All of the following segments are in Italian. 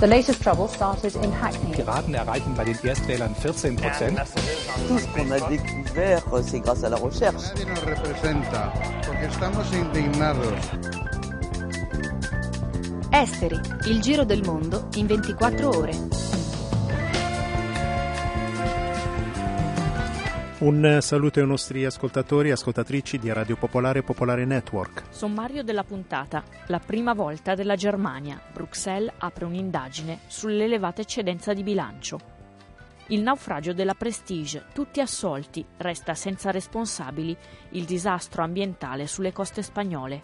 The latest trouble started in Hackney. Piraten erreichen bei den Erstwählern 14 Prozent. Tout ce qu'on a découvert, c'est grâce à la recherche. Nadie nos representa porque estamos indignados. Esteri, il giro del mondo in 24 ore. Un saluto ai nostri ascoltatori e ascoltatrici di Radio Popolare e Popolare Network. Sommario della puntata. La prima volta della Germania. Bruxelles apre un'indagine sull'elevata eccedenza di bilancio. Il naufragio della Prestige, tutti assolti, resta senza responsabili il disastro ambientale sulle coste spagnole.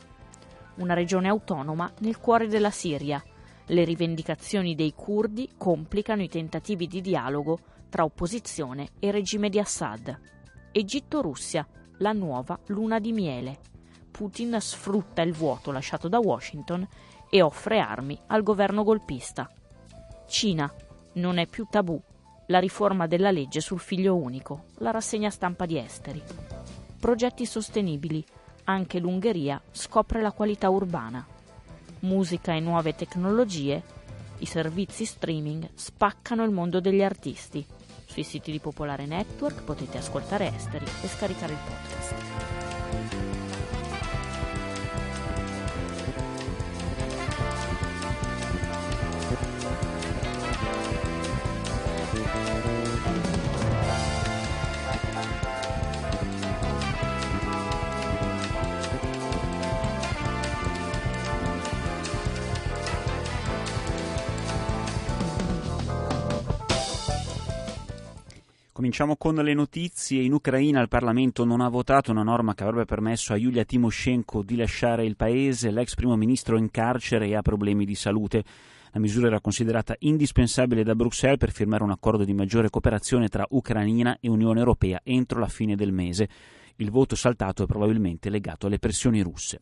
Una regione autonoma nel cuore della Siria. Le rivendicazioni dei curdi complicano i tentativi di dialogo tra opposizione e regime di Assad. Egitto-Russia, la nuova luna di miele. Putin sfrutta il vuoto lasciato da Washington e offre armi al governo golpista. Cina, non è più tabù. La riforma della legge sul figlio unico, la rassegna stampa di esteri. Progetti sostenibili. Anche l'Ungheria scopre la qualità urbana. Musica e nuove tecnologie. I servizi streaming spaccano il mondo degli artisti. Sui siti di Popolare Network potete ascoltare Esteri e scaricare il podcast. Cominciamo con le notizie. In Ucraina il Parlamento non ha votato una norma che avrebbe permesso a Yulia Timoshenko di lasciare il paese. L'ex primo ministro è in carcere e ha problemi di salute. La misura era considerata indispensabile da Bruxelles per firmare un accordo di maggiore cooperazione tra Ucraina e Unione Europea entro la fine del mese. Il voto saltato è probabilmente legato alle pressioni russe.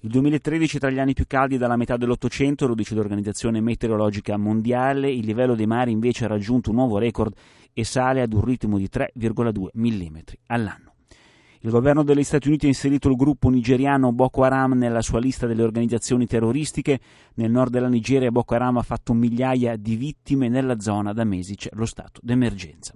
Il 2013 tra gli anni più caldi dalla metà dell'Ottocento, lo dice l'Organizzazione Meteorologica Mondiale, il livello dei mari invece ha raggiunto un nuovo record e sale ad un ritmo di 3,2 mm all'anno. Il governo degli Stati Uniti ha inserito il gruppo nigeriano Boko Haram nella sua lista delle organizzazioni terroristiche. Nel nord della Nigeria Boko Haram ha fatto migliaia di vittime nella zona da mesi c'è lo stato d'emergenza.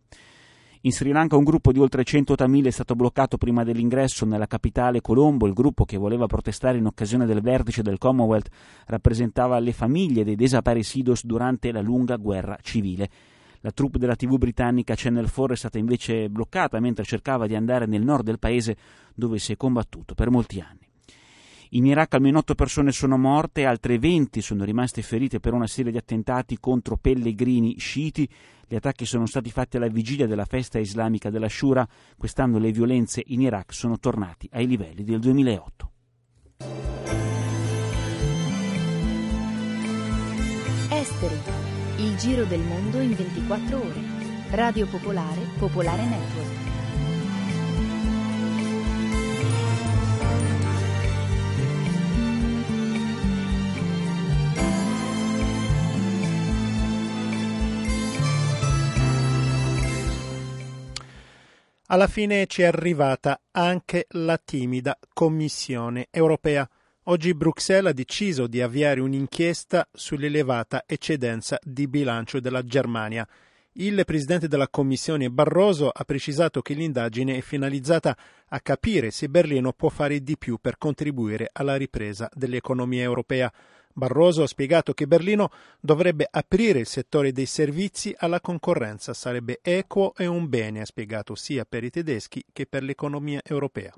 In Sri Lanka un gruppo di oltre 100 tamili è stato bloccato prima dell'ingresso nella capitale Colombo. Il gruppo che voleva protestare in occasione del vertice del Commonwealth rappresentava le famiglie dei desaparecidos durante la lunga guerra civile. La troupe della TV britannica Channel 4 è stata invece bloccata mentre cercava di andare nel nord del paese dove si è combattuto per molti anni. In Iraq almeno 8 persone sono morte, altre 20 sono rimaste ferite per una serie di attentati contro pellegrini sciiti. Gli attacchi sono stati fatti alla vigilia della festa islamica della Shura. Quest'anno le violenze in Iraq sono tornati ai livelli del 2008. Esteri, il giro del mondo in 24 ore. Radio Popolare, Popolare Network. Alla fine ci è arrivata anche la timida Commissione europea. Oggi Bruxelles ha deciso di avviare un'inchiesta sull'elevata eccedenza di bilancio della Germania. Il presidente della Commissione Barroso ha precisato che l'indagine è finalizzata a capire se Berlino può fare di più per contribuire alla ripresa dell'economia europea. Barroso ha spiegato che Berlino dovrebbe aprire il settore dei servizi alla concorrenza, sarebbe equo e un bene, ha spiegato sia per i tedeschi che per l'economia europea.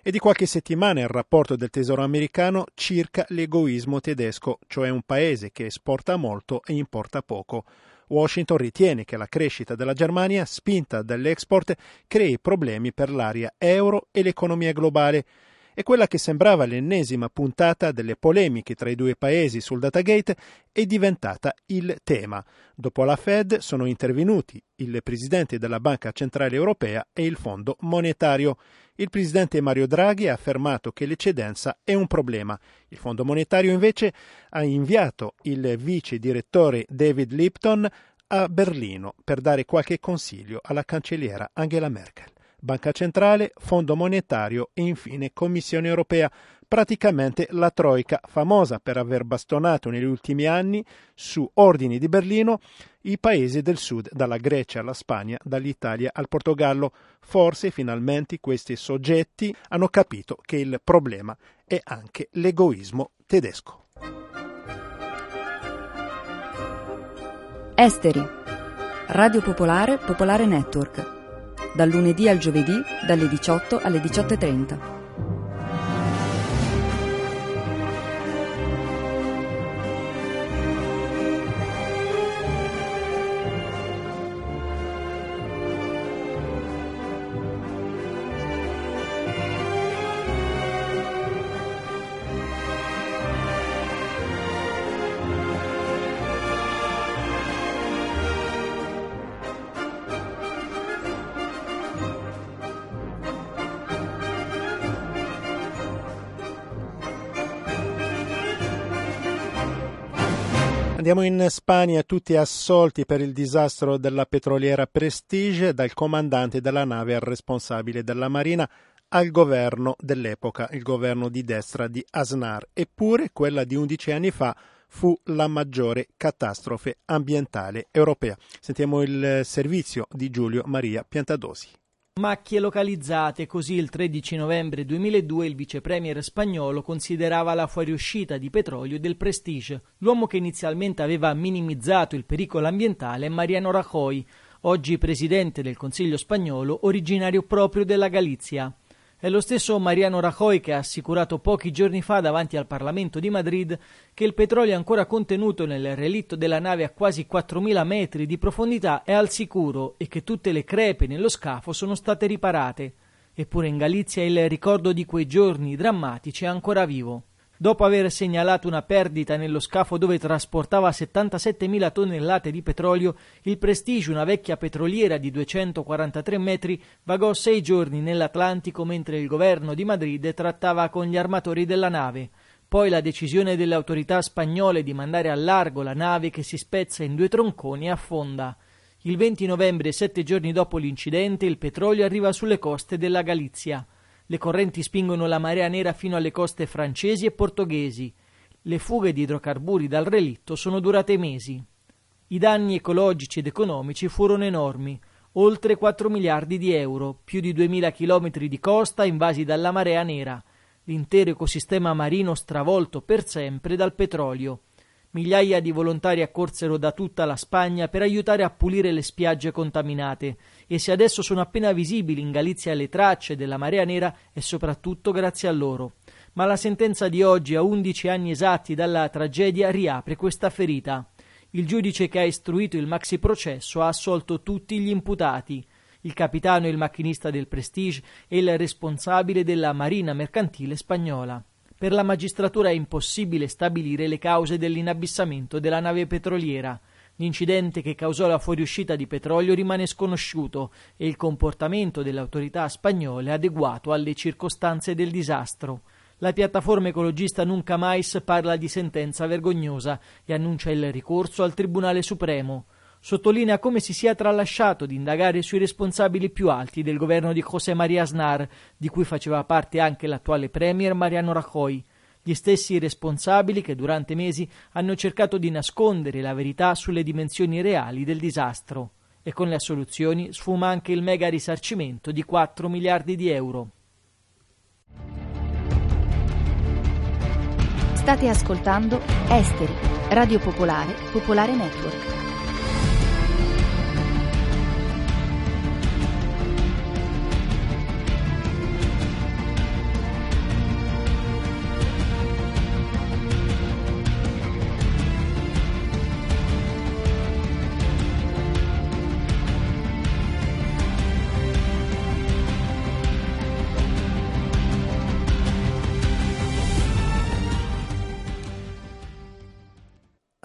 È di qualche settimana il rapporto del Tesoro americano circa l'egoismo tedesco, cioè un paese che esporta molto e importa poco. Washington ritiene che la crescita della Germania, spinta dall'export, crei problemi per l'area euro e l'economia globale e quella che sembrava l'ennesima puntata delle polemiche tra i due paesi sul Datagate è diventata il tema. Dopo la Fed sono intervenuti il presidente della Banca Centrale Europea e il Fondo Monetario. Il presidente Mario Draghi ha affermato che l'eccedenza è un problema. Il Fondo Monetario invece ha inviato il vice direttore David Lipton a Berlino per dare qualche consiglio alla cancelliera Angela Merkel. Banca Centrale, Fondo Monetario e infine Commissione Europea praticamente la Troica, famosa per aver bastonato negli ultimi anni su ordini di Berlino i paesi del sud, dalla Grecia alla Spagna, dall'Italia al Portogallo. Forse finalmente questi soggetti hanno capito che il problema è anche l'egoismo tedesco. Esteri. Radio Popolare Popolare Network. Dal lunedì al giovedì dalle 18 alle 18.30. Andiamo in Spagna, tutti assolti per il disastro della petroliera Prestige, dal comandante della nave al responsabile della marina al governo dell'epoca, il governo di destra di Aznar. Eppure quella di 11 anni fa fu la maggiore catastrofe ambientale europea. Sentiamo il servizio di Giulio Maria Piantadosi. Macchie localizzate, così il 13 novembre 2002 il vicepremier spagnolo considerava la fuoriuscita di petrolio del Prestige. L'uomo che inizialmente aveva minimizzato il pericolo ambientale è Mariano Rajoy, oggi presidente del Consiglio spagnolo, originario proprio della Galizia. È lo stesso Mariano Rajoy che ha assicurato pochi giorni fa davanti al Parlamento di Madrid che il petrolio ancora contenuto nel relitto della nave a quasi 4.000 metri di profondità è al sicuro e che tutte le crepe nello scafo sono state riparate. Eppure in Galizia il ricordo di quei giorni drammatici è ancora vivo. Dopo aver segnalato una perdita nello scafo dove trasportava 77.000 tonnellate di petrolio, il Prestige, una vecchia petroliera di 243 metri, vagò sei giorni nell'Atlantico mentre il governo di Madrid trattava con gli armatori della nave. Poi la decisione delle autorità spagnole di mandare al largo la nave che si spezza in due tronconi affonda. Il 20 novembre, sette giorni dopo l'incidente, il petrolio arriva sulle coste della Galizia. Le correnti spingono la marea nera fino alle coste francesi e portoghesi. Le fughe di idrocarburi dal relitto sono durate mesi. I danni ecologici ed economici furono enormi, oltre 4 miliardi di euro, più di 2000 chilometri di costa invasi dalla marea nera, l'intero ecosistema marino stravolto per sempre dal petrolio. Migliaia di volontari accorsero da tutta la Spagna per aiutare a pulire le spiagge contaminate e se adesso sono appena visibili in Galizia le tracce della marea nera è soprattutto grazie a loro. Ma la sentenza di oggi, a undici anni esatti dalla tragedia, riapre questa ferita. Il giudice che ha istruito il maxi processo ha assolto tutti gli imputati, il capitano e il macchinista del Prestige e il responsabile della marina mercantile spagnola. Per la magistratura è impossibile stabilire le cause dell'inabissamento della nave petroliera. L'incidente che causò la fuoriuscita di petrolio rimane sconosciuto e il comportamento delle autorità spagnole è adeguato alle circostanze del disastro. La piattaforma ecologista Nunca Mais parla di sentenza vergognosa e annuncia il ricorso al Tribunale Supremo sottolinea come si sia tralasciato di indagare sui responsabili più alti del governo di José María Aznar, di cui faceva parte anche l'attuale premier Mariano Rajoy, gli stessi responsabili che durante mesi hanno cercato di nascondere la verità sulle dimensioni reali del disastro. E con le assoluzioni sfuma anche il mega risarcimento di 4 miliardi di euro. State ascoltando Esteri, Radio Popolare, Popolare Network.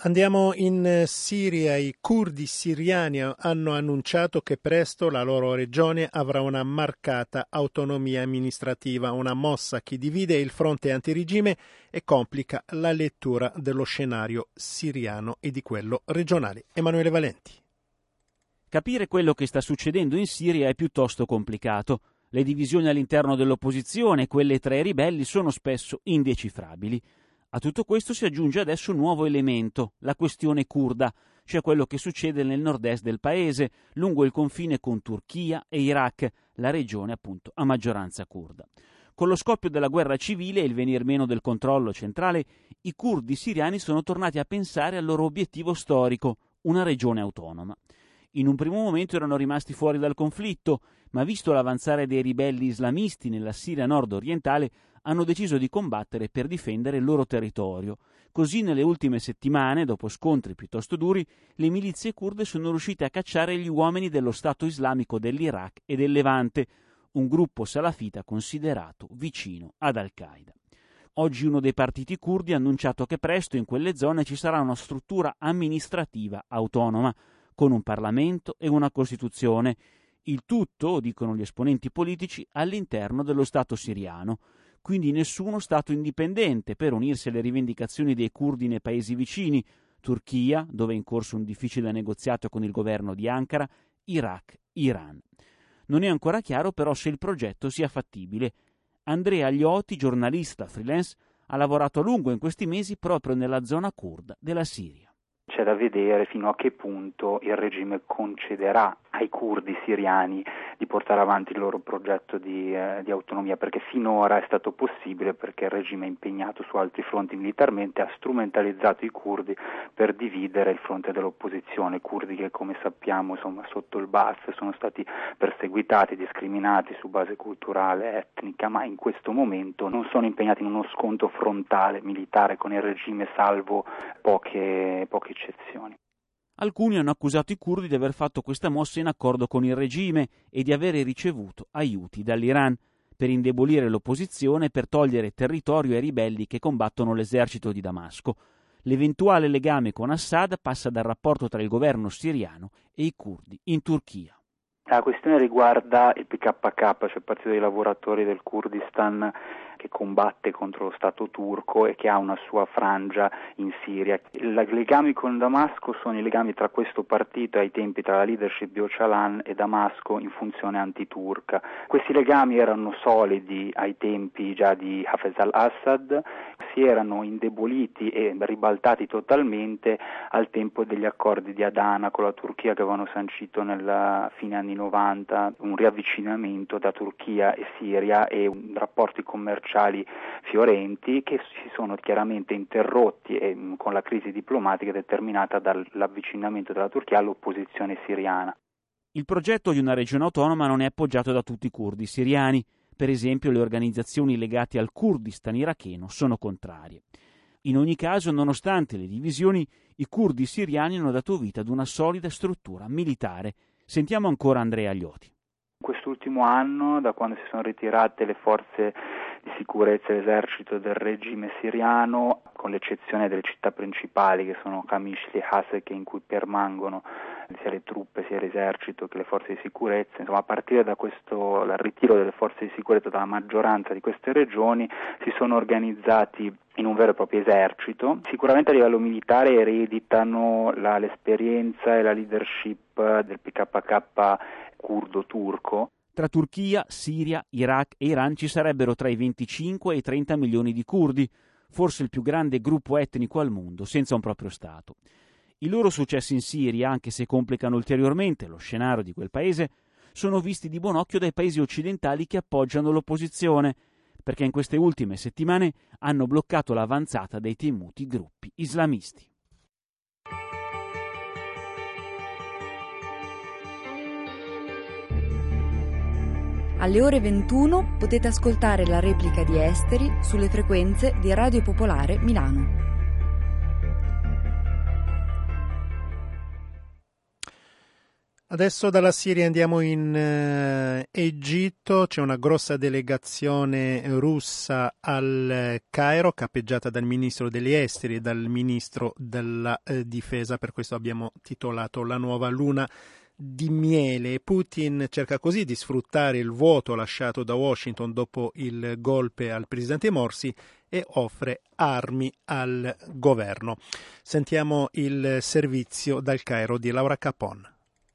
Andiamo in Siria. I curdi siriani hanno annunciato che presto la loro regione avrà una marcata autonomia amministrativa, una mossa che divide il fronte antirigime e complica la lettura dello scenario siriano e di quello regionale. Emanuele Valenti. Capire quello che sta succedendo in Siria è piuttosto complicato. Le divisioni all'interno dell'opposizione, quelle tra i ribelli, sono spesso indecifrabili. A tutto questo si aggiunge adesso un nuovo elemento, la questione curda, cioè quello che succede nel nord-est del paese, lungo il confine con Turchia e Iraq, la regione appunto a maggioranza curda. Con lo scoppio della guerra civile e il venir meno del controllo centrale, i curdi siriani sono tornati a pensare al loro obiettivo storico, una regione autonoma. In un primo momento erano rimasti fuori dal conflitto, ma visto l'avanzare dei ribelli islamisti nella Siria nord-orientale, hanno deciso di combattere per difendere il loro territorio. Così nelle ultime settimane, dopo scontri piuttosto duri, le milizie kurde sono riuscite a cacciare gli uomini dello Stato islamico dell'Iraq e del Levante, un gruppo salafita considerato vicino ad Al-Qaeda. Oggi uno dei partiti curdi ha annunciato che presto in quelle zone ci sarà una struttura amministrativa autonoma, con un Parlamento e una Costituzione, il tutto, dicono gli esponenti politici, all'interno dello Stato siriano, quindi nessuno Stato indipendente per unirsi alle rivendicazioni dei curdi nei paesi vicini, Turchia, dove è in corso un difficile negoziato con il governo di Ankara, Iraq, Iran. Non è ancora chiaro però se il progetto sia fattibile. Andrea Aglioti, giornalista freelance, ha lavorato a lungo in questi mesi proprio nella zona kurda della Siria. C'è da vedere fino a che punto il regime concederà ai curdi siriani di portare avanti il loro progetto di, eh, di, autonomia, perché finora è stato possibile perché il regime è impegnato su altri fronti militarmente, ha strumentalizzato i curdi per dividere il fronte dell'opposizione, curdi che come sappiamo insomma, sotto il Baas sono stati perseguitati, discriminati su base culturale, etnica, ma in questo momento non sono impegnati in uno scontro frontale militare con il regime salvo poche, poche eccezioni. Alcuni hanno accusato i curdi di aver fatto questa mossa in accordo con il regime e di avere ricevuto aiuti dall'Iran per indebolire l'opposizione e per togliere territorio ai ribelli che combattono l'esercito di Damasco. L'eventuale legame con Assad passa dal rapporto tra il governo siriano e i curdi in Turchia. La questione riguarda il PKK, cioè il Partito dei Lavoratori del Kurdistan che combatte contro lo Stato turco e che ha una sua frangia in Siria. I legami con Damasco sono i legami tra questo partito ai tempi tra la leadership di Öcalan e Damasco in funzione antiturca. Questi legami erano solidi ai tempi già di Hafez al-Assad, si erano indeboliti e ribaltati totalmente al tempo degli accordi di Adana con la Turchia che avevano sancito nella fine anni 90 un riavvicinamento da Turchia e Siria e rapporti commerciali commerciali fiorenti che si sono chiaramente interrotti e, mm, con la crisi diplomatica determinata dall'avvicinamento della Turchia all'opposizione siriana. Il progetto di una regione autonoma non è appoggiato da tutti i curdi siriani. Per esempio, le organizzazioni legate al Kurdistan iracheno sono contrarie. In ogni caso, nonostante le divisioni, i curdi siriani hanno dato vita ad una solida struttura militare. Sentiamo ancora Andrea Aglioti. Quest'ultimo anno, da quando si sono ritirate le forze di sicurezza esercito del regime siriano, con l'eccezione delle città principali che sono Kamishli e Hasek in cui permangono sia le truppe sia l'esercito che le forze di sicurezza, insomma a partire da questo dal ritiro delle forze di sicurezza dalla maggioranza di queste regioni si sono organizzati in un vero e proprio esercito. Sicuramente a livello militare ereditano la, l'esperienza e la leadership del PKK curdo turco tra Turchia, Siria, Iraq e Iran ci sarebbero tra i 25 e i 30 milioni di curdi, forse il più grande gruppo etnico al mondo, senza un proprio Stato. I loro successi in Siria, anche se complicano ulteriormente lo scenario di quel paese, sono visti di buon occhio dai paesi occidentali che appoggiano l'opposizione, perché in queste ultime settimane hanno bloccato l'avanzata dei temuti gruppi islamisti. Alle ore 21 potete ascoltare la replica di Esteri sulle frequenze di Radio Popolare Milano. Adesso dalla Siria andiamo in eh, Egitto, c'è una grossa delegazione russa al Cairo, cappeggiata dal ministro degli esteri e dal ministro della eh, difesa, per questo abbiamo titolato La nuova luna di miele. Putin cerca così di sfruttare il vuoto lasciato da Washington dopo il golpe al presidente Morsi e offre armi al governo. Sentiamo il servizio dal Cairo di Laura Capon.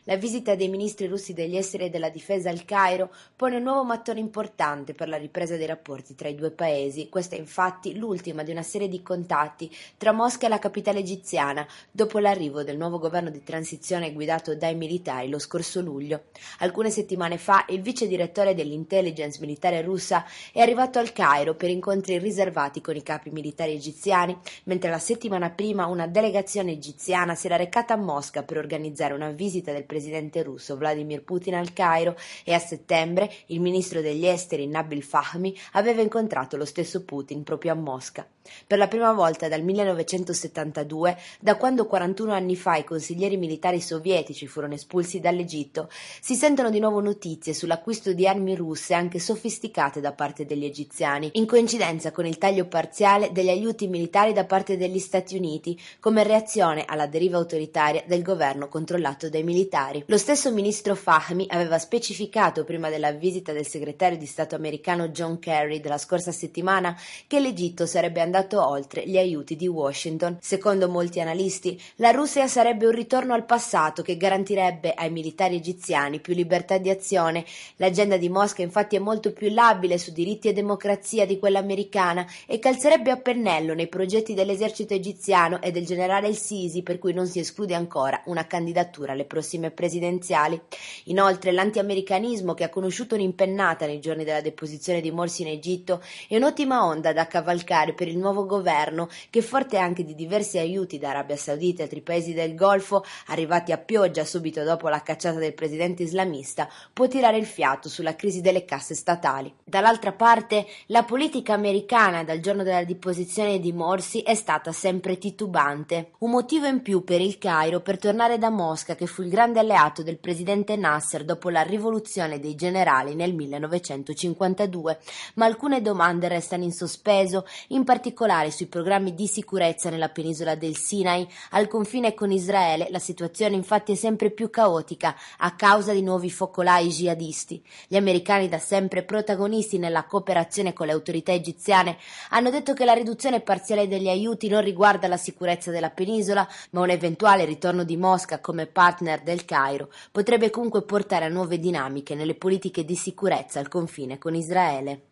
La visita dei ministri russi degli esteri e della difesa al Cairo pone un nuovo mattone importante per la ripresa dei rapporti tra i due paesi. Questa è infatti l'ultima di una serie di contatti tra Mosca e la capitale egiziana dopo l'arrivo del nuovo governo di transizione guidato dai militari lo scorso luglio. Alcune settimane fa il vice direttore dell'intelligence militare russa è arrivato al Cairo per incontri riservati con i capi militari egiziani, mentre la settimana prima una delegazione egiziana si era recata a Mosca per organizzare una visita del presidente russo Vladimir Putin al Cairo e a settembre il ministro degli esteri Nabil Fahmy aveva incontrato lo stesso Putin proprio a Mosca. Per la prima volta dal 1972, da quando 41 anni fa i consiglieri militari sovietici furono espulsi dall'Egitto, si sentono di nuovo notizie sull'acquisto di armi russe anche sofisticate da parte degli egiziani, in coincidenza con il taglio parziale degli aiuti militari da parte degli Stati Uniti, come reazione alla deriva autoritaria del governo controllato dai militari. Lo stesso ministro Fahmy aveva specificato prima della visita del segretario di Stato americano John Kerry della scorsa settimana che l'Egitto sarebbe andato oltre gli aiuti di Washington. Secondo molti analisti, la Russia sarebbe un ritorno al passato che garantirebbe ai militari egiziani più libertà di azione. L'agenda di Mosca infatti è molto più labile su diritti e democrazia di quella americana e calzerebbe a pennello nei progetti dell'esercito egiziano e del generale El-Sisi per cui non si esclude ancora una candidatura alle prossime presidenziali. Inoltre l'antiamericanismo che ha conosciuto un'impennata nei giorni della deposizione di Morsi in Egitto è un'ottima onda da cavalcare per il nuovo governo che forte anche di diversi aiuti da Arabia Saudita e altri paesi del Golfo arrivati a pioggia subito dopo la cacciata del presidente islamista può tirare il fiato sulla crisi delle casse statali. Dall'altra parte la politica americana dal giorno della deposizione di Morsi è stata sempre titubante. Un motivo in più per il Cairo per tornare da Mosca che fu il grande alleato del presidente Nasser dopo la rivoluzione dei generali nel 1952, ma alcune domande restano in sospeso, in particolare sui programmi di sicurezza nella penisola del Sinai, al confine con Israele la situazione infatti è sempre più caotica a causa di nuovi focolai jihadisti. Gli americani da sempre protagonisti nella cooperazione con le autorità egiziane hanno detto che la riduzione parziale degli aiuti non riguarda la sicurezza della penisola, ma un eventuale ritorno di Mosca come partner del Cairo potrebbe comunque portare a nuove dinamiche nelle politiche di sicurezza al confine con Israele.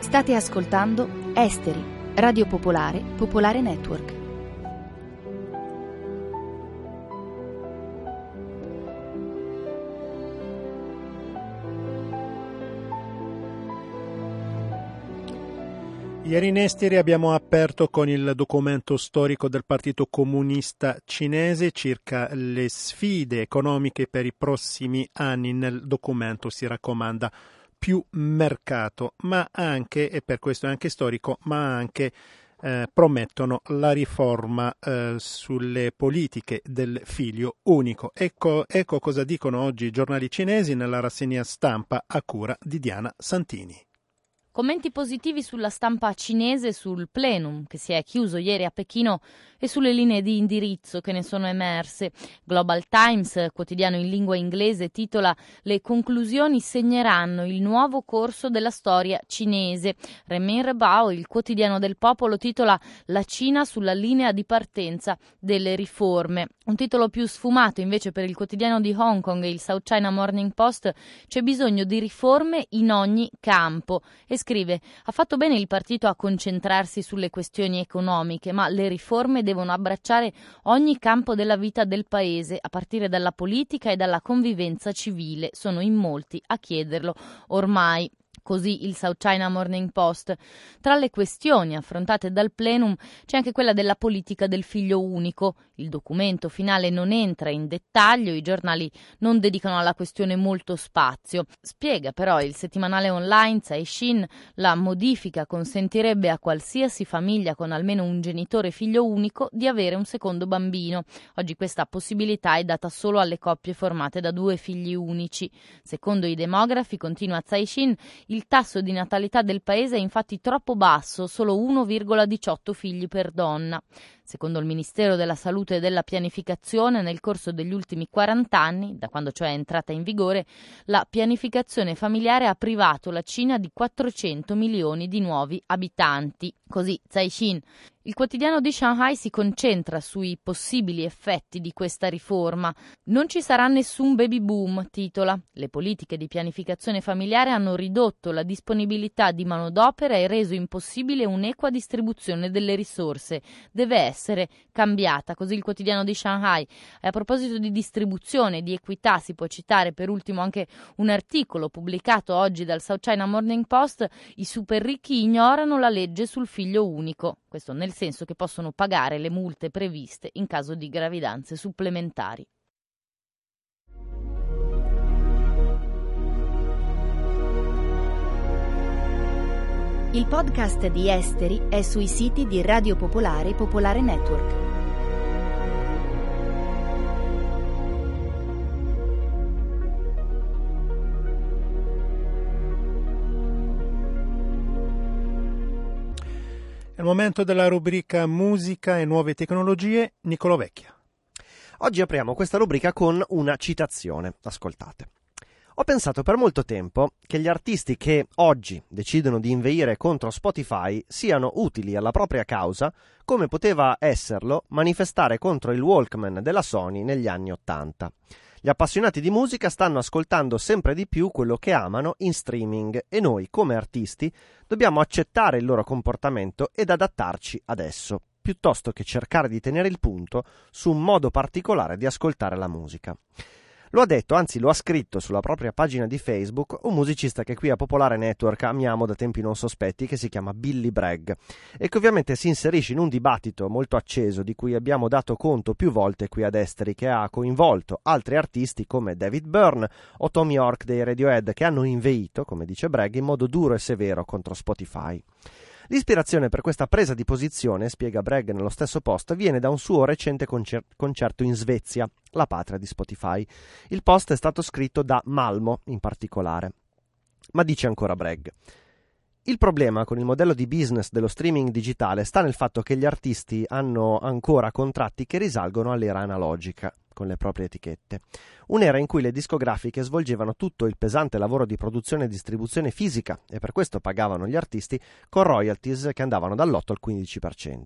State ascoltando Esteri, Radio Popolare, Popolare Network. Ieri in Esteri abbiamo aperto con il documento storico del Partito Comunista Cinese circa le sfide economiche per i prossimi anni. Nel documento si raccomanda più mercato, ma anche, e per questo è anche storico, ma anche eh, promettono la riforma eh, sulle politiche del figlio unico. Ecco, ecco cosa dicono oggi i giornali cinesi nella rassegna stampa a cura di Diana Santini. Commenti positivi sulla stampa cinese sul plenum che si è chiuso ieri a Pechino e sulle linee di indirizzo che ne sono emerse. Global Times, quotidiano in lingua inglese, titola Le conclusioni segneranno il nuovo corso della storia cinese. Renmin Rebao, il quotidiano del popolo, titola La Cina sulla linea di partenza delle riforme. Un titolo più sfumato invece per il quotidiano di Hong Kong il South China Morning Post c'è bisogno di riforme in ogni campo e scrive ha fatto bene il partito a concentrarsi sulle questioni economiche ma le riforme devono abbracciare ogni campo della vita del paese, a partire dalla politica e dalla convivenza civile. Sono in molti a chiederlo ormai così il South China Morning Post. Tra le questioni affrontate dal plenum c'è anche quella della politica del figlio unico. Il documento finale non entra in dettaglio, i giornali non dedicano alla questione molto spazio. Spiega però il settimanale online Caixin la modifica consentirebbe a qualsiasi famiglia con almeno un genitore figlio unico di avere un secondo bambino. Oggi questa possibilità è data solo alle coppie formate da due figli unici. Secondo i demografi, continua Caixin, il tasso di natalità del paese è infatti troppo basso, solo 1,18 figli per donna. Secondo il Ministero della Salute e della Pianificazione, nel corso degli ultimi 40 anni, da quando cioè è entrata in vigore, la pianificazione familiare ha privato la Cina di 400 milioni di nuovi abitanti. Così Caixin il quotidiano di Shanghai si concentra sui possibili effetti di questa riforma. Non ci sarà nessun baby boom, titola. Le politiche di pianificazione familiare hanno ridotto la disponibilità di manodopera e reso impossibile un'equa distribuzione delle risorse. Deve essere cambiata, così il quotidiano di Shanghai. E a proposito di distribuzione di equità, si può citare per ultimo anche un articolo pubblicato oggi dal South China Morning Post. I super ricchi ignorano la legge sul figlio unico. Questo nel senso che possono pagare le multe previste in caso di gravidanze supplementari. Il podcast di Esteri è sui siti di Radio Popolare e Popolare Network. È il momento della rubrica Musica e nuove tecnologie, Nicolo Vecchia. Oggi apriamo questa rubrica con una citazione. Ascoltate. Ho pensato per molto tempo che gli artisti che oggi decidono di inveire contro Spotify siano utili alla propria causa, come poteva esserlo manifestare contro il Walkman della Sony negli anni Ottanta. Gli appassionati di musica stanno ascoltando sempre di più quello che amano in streaming e noi, come artisti, dobbiamo accettare il loro comportamento ed adattarci ad esso, piuttosto che cercare di tenere il punto su un modo particolare di ascoltare la musica. Lo ha detto, anzi lo ha scritto sulla propria pagina di Facebook un musicista che qui a Popolare Network amiamo da tempi non sospetti che si chiama Billy Bragg e che ovviamente si inserisce in un dibattito molto acceso di cui abbiamo dato conto più volte qui ad Esteri che ha coinvolto altri artisti come David Byrne o Tom York dei Radiohead che hanno inveito, come dice Bragg, in modo duro e severo contro Spotify. L'ispirazione per questa presa di posizione, spiega Bragg nello stesso post, viene da un suo recente concer- concerto in Svezia, la patria di Spotify. Il post è stato scritto da Malmo in particolare. Ma dice ancora Bragg. Il problema con il modello di business dello streaming digitale sta nel fatto che gli artisti hanno ancora contratti che risalgono all'era analogica con le proprie etichette. Un'era in cui le discografiche svolgevano tutto il pesante lavoro di produzione e distribuzione fisica e per questo pagavano gli artisti con royalties che andavano dall'8 al 15%.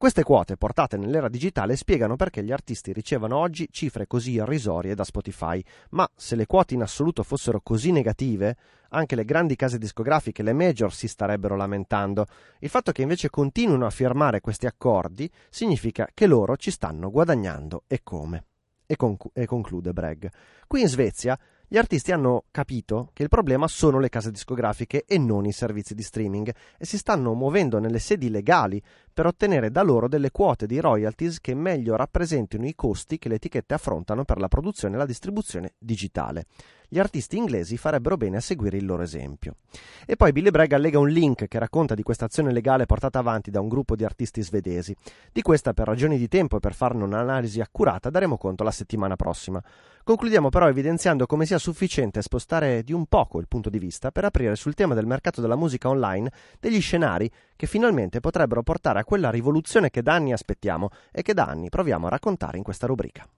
Queste quote portate nell'era digitale spiegano perché gli artisti ricevono oggi cifre così irrisorie da Spotify, ma se le quote in assoluto fossero così negative, anche le grandi case discografiche, le major, si starebbero lamentando. Il fatto che invece continuino a firmare questi accordi significa che loro ci stanno guadagnando e come. E, conc- e conclude Bragg. Qui in Svezia gli artisti hanno capito che il problema sono le case discografiche e non i servizi di streaming e si stanno muovendo nelle sedi legali per ottenere da loro delle quote di royalties che meglio rappresentino i costi che le etichette affrontano per la produzione e la distribuzione digitale. Gli artisti inglesi farebbero bene a seguire il loro esempio. E poi Billy Bragg allega un link che racconta di questa azione legale portata avanti da un gruppo di artisti svedesi. Di questa, per ragioni di tempo e per farne un'analisi accurata, daremo conto la settimana prossima. Concludiamo però evidenziando come sia sufficiente spostare di un poco il punto di vista per aprire sul tema del mercato della musica online degli scenari che finalmente potrebbero portare a quella rivoluzione che da anni aspettiamo e che da anni proviamo a raccontare in questa rubrica.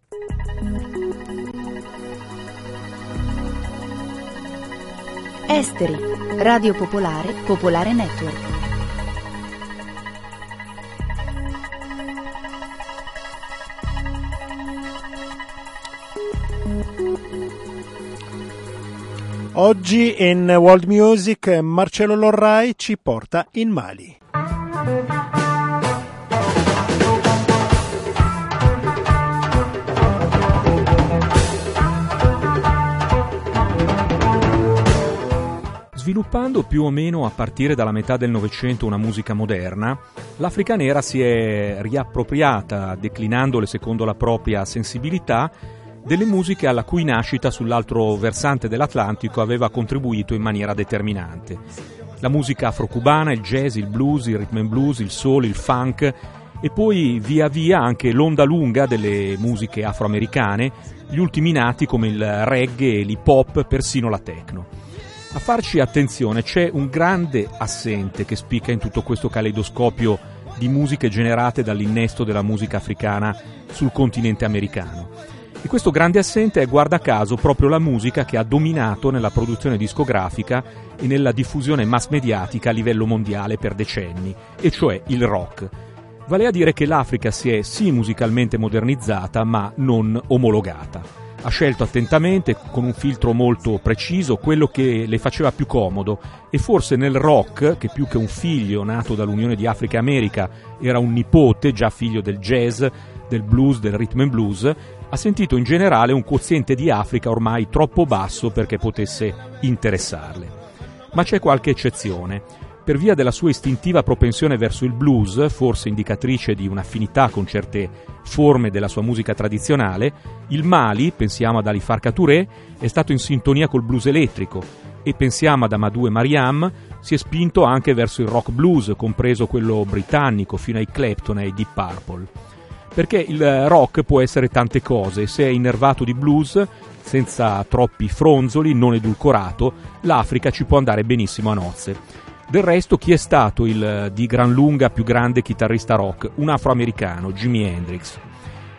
Esteri, Radio Popolare, Popolare Network. Oggi in World Music Marcello Lorrai ci porta in Mali. Sviluppando più o meno a partire dalla metà del Novecento una musica moderna, l'Africa nera si è riappropriata, declinandole secondo la propria sensibilità, delle musiche alla cui nascita sull'altro versante dell'Atlantico aveva contribuito in maniera determinante. La musica afro-cubana, il jazz, il blues, il rhythm and blues, il soul, il funk e poi via via anche l'onda lunga delle musiche afroamericane, gli ultimi nati come il reggae, l'hip hop, persino la techno. A farci attenzione c'è un grande assente che spicca in tutto questo caleidoscopio di musiche generate dall'innesto della musica africana sul continente americano. E questo grande assente è guarda caso proprio la musica che ha dominato nella produzione discografica e nella diffusione mass mediatica a livello mondiale per decenni, e cioè il rock. Vale a dire che l'Africa si è sì musicalmente modernizzata, ma non omologata ha scelto attentamente, con un filtro molto preciso, quello che le faceva più comodo e forse nel rock, che più che un figlio nato dall'unione di Africa e America era un nipote, già figlio del jazz, del blues, del rhythm and blues, ha sentito in generale un quoziente di Africa ormai troppo basso perché potesse interessarle. Ma c'è qualche eccezione. Per via della sua istintiva propensione verso il blues, forse indicatrice di un'affinità con certe forme della sua musica tradizionale, il Mali, pensiamo ad Ali Farka Touré, è stato in sintonia col blues elettrico e pensiamo ad Amadou e Mariam, si è spinto anche verso il rock blues, compreso quello britannico, fino ai Clapton e ai Deep Purple. Perché il rock può essere tante cose, se è innervato di blues, senza troppi fronzoli, non edulcorato, l'Africa ci può andare benissimo a nozze. Del resto, chi è stato il di gran lunga più grande chitarrista rock? Un afroamericano, Jimi Hendrix.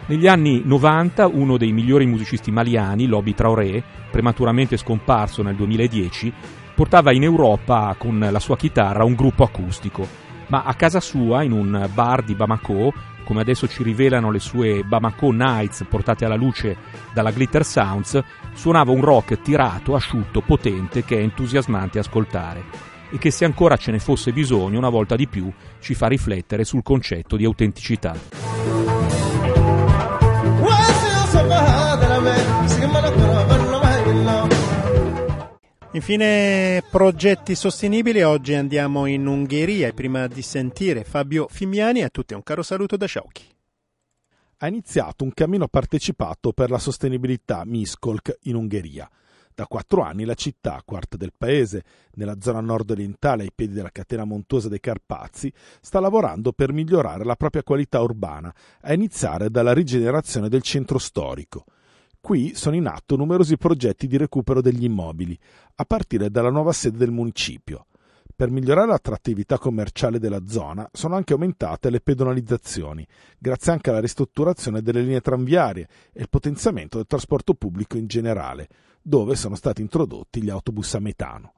Negli anni 90 uno dei migliori musicisti maliani, Lobby Traoré, prematuramente scomparso nel 2010, portava in Europa con la sua chitarra un gruppo acustico, ma a casa sua, in un bar di Bamako, come adesso ci rivelano le sue Bamako Nights portate alla luce dalla Glitter Sounds, suonava un rock tirato, asciutto, potente che è entusiasmante ascoltare e che se ancora ce ne fosse bisogno una volta di più ci fa riflettere sul concetto di autenticità. Infine, progetti sostenibili. Oggi andiamo in Ungheria e prima di sentire Fabio Fimiani, a tutti un caro saluto da Sciauchi. Ha iniziato un cammino partecipato per la sostenibilità Miskolc in Ungheria. Da quattro anni la città, quarta del paese, nella zona nord-orientale ai piedi della catena montuosa dei Carpazi, sta lavorando per migliorare la propria qualità urbana, a iniziare dalla rigenerazione del centro storico. Qui sono in atto numerosi progetti di recupero degli immobili, a partire dalla nuova sede del municipio. Per migliorare l'attrattività commerciale della zona sono anche aumentate le pedonalizzazioni, grazie anche alla ristrutturazione delle linee tranviarie e il potenziamento del trasporto pubblico in generale, dove sono stati introdotti gli autobus a metano.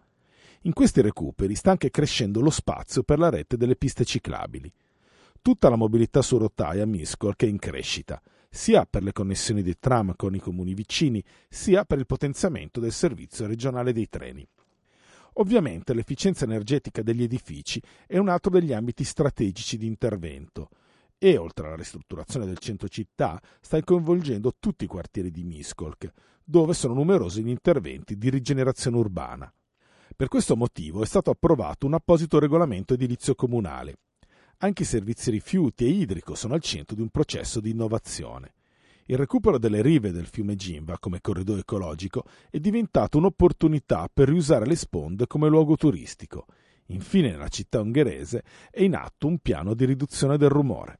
In questi recuperi sta anche crescendo lo spazio per la rete delle piste ciclabili. Tutta la mobilità su rotaia a Miskolc è in crescita, sia per le connessioni dei tram con i comuni vicini, sia per il potenziamento del servizio regionale dei treni. Ovviamente l'efficienza energetica degli edifici è un altro degli ambiti strategici di intervento e, oltre alla ristrutturazione del centro città, sta coinvolgendo tutti i quartieri di Miskolc, dove sono numerosi gli interventi di rigenerazione urbana. Per questo motivo è stato approvato un apposito regolamento edilizio comunale. Anche i servizi rifiuti e idrico sono al centro di un processo di innovazione. Il recupero delle rive del fiume Gimba come corridoio ecologico è diventato un'opportunità per riusare le sponde come luogo turistico. Infine, nella città ungherese è in atto un piano di riduzione del rumore.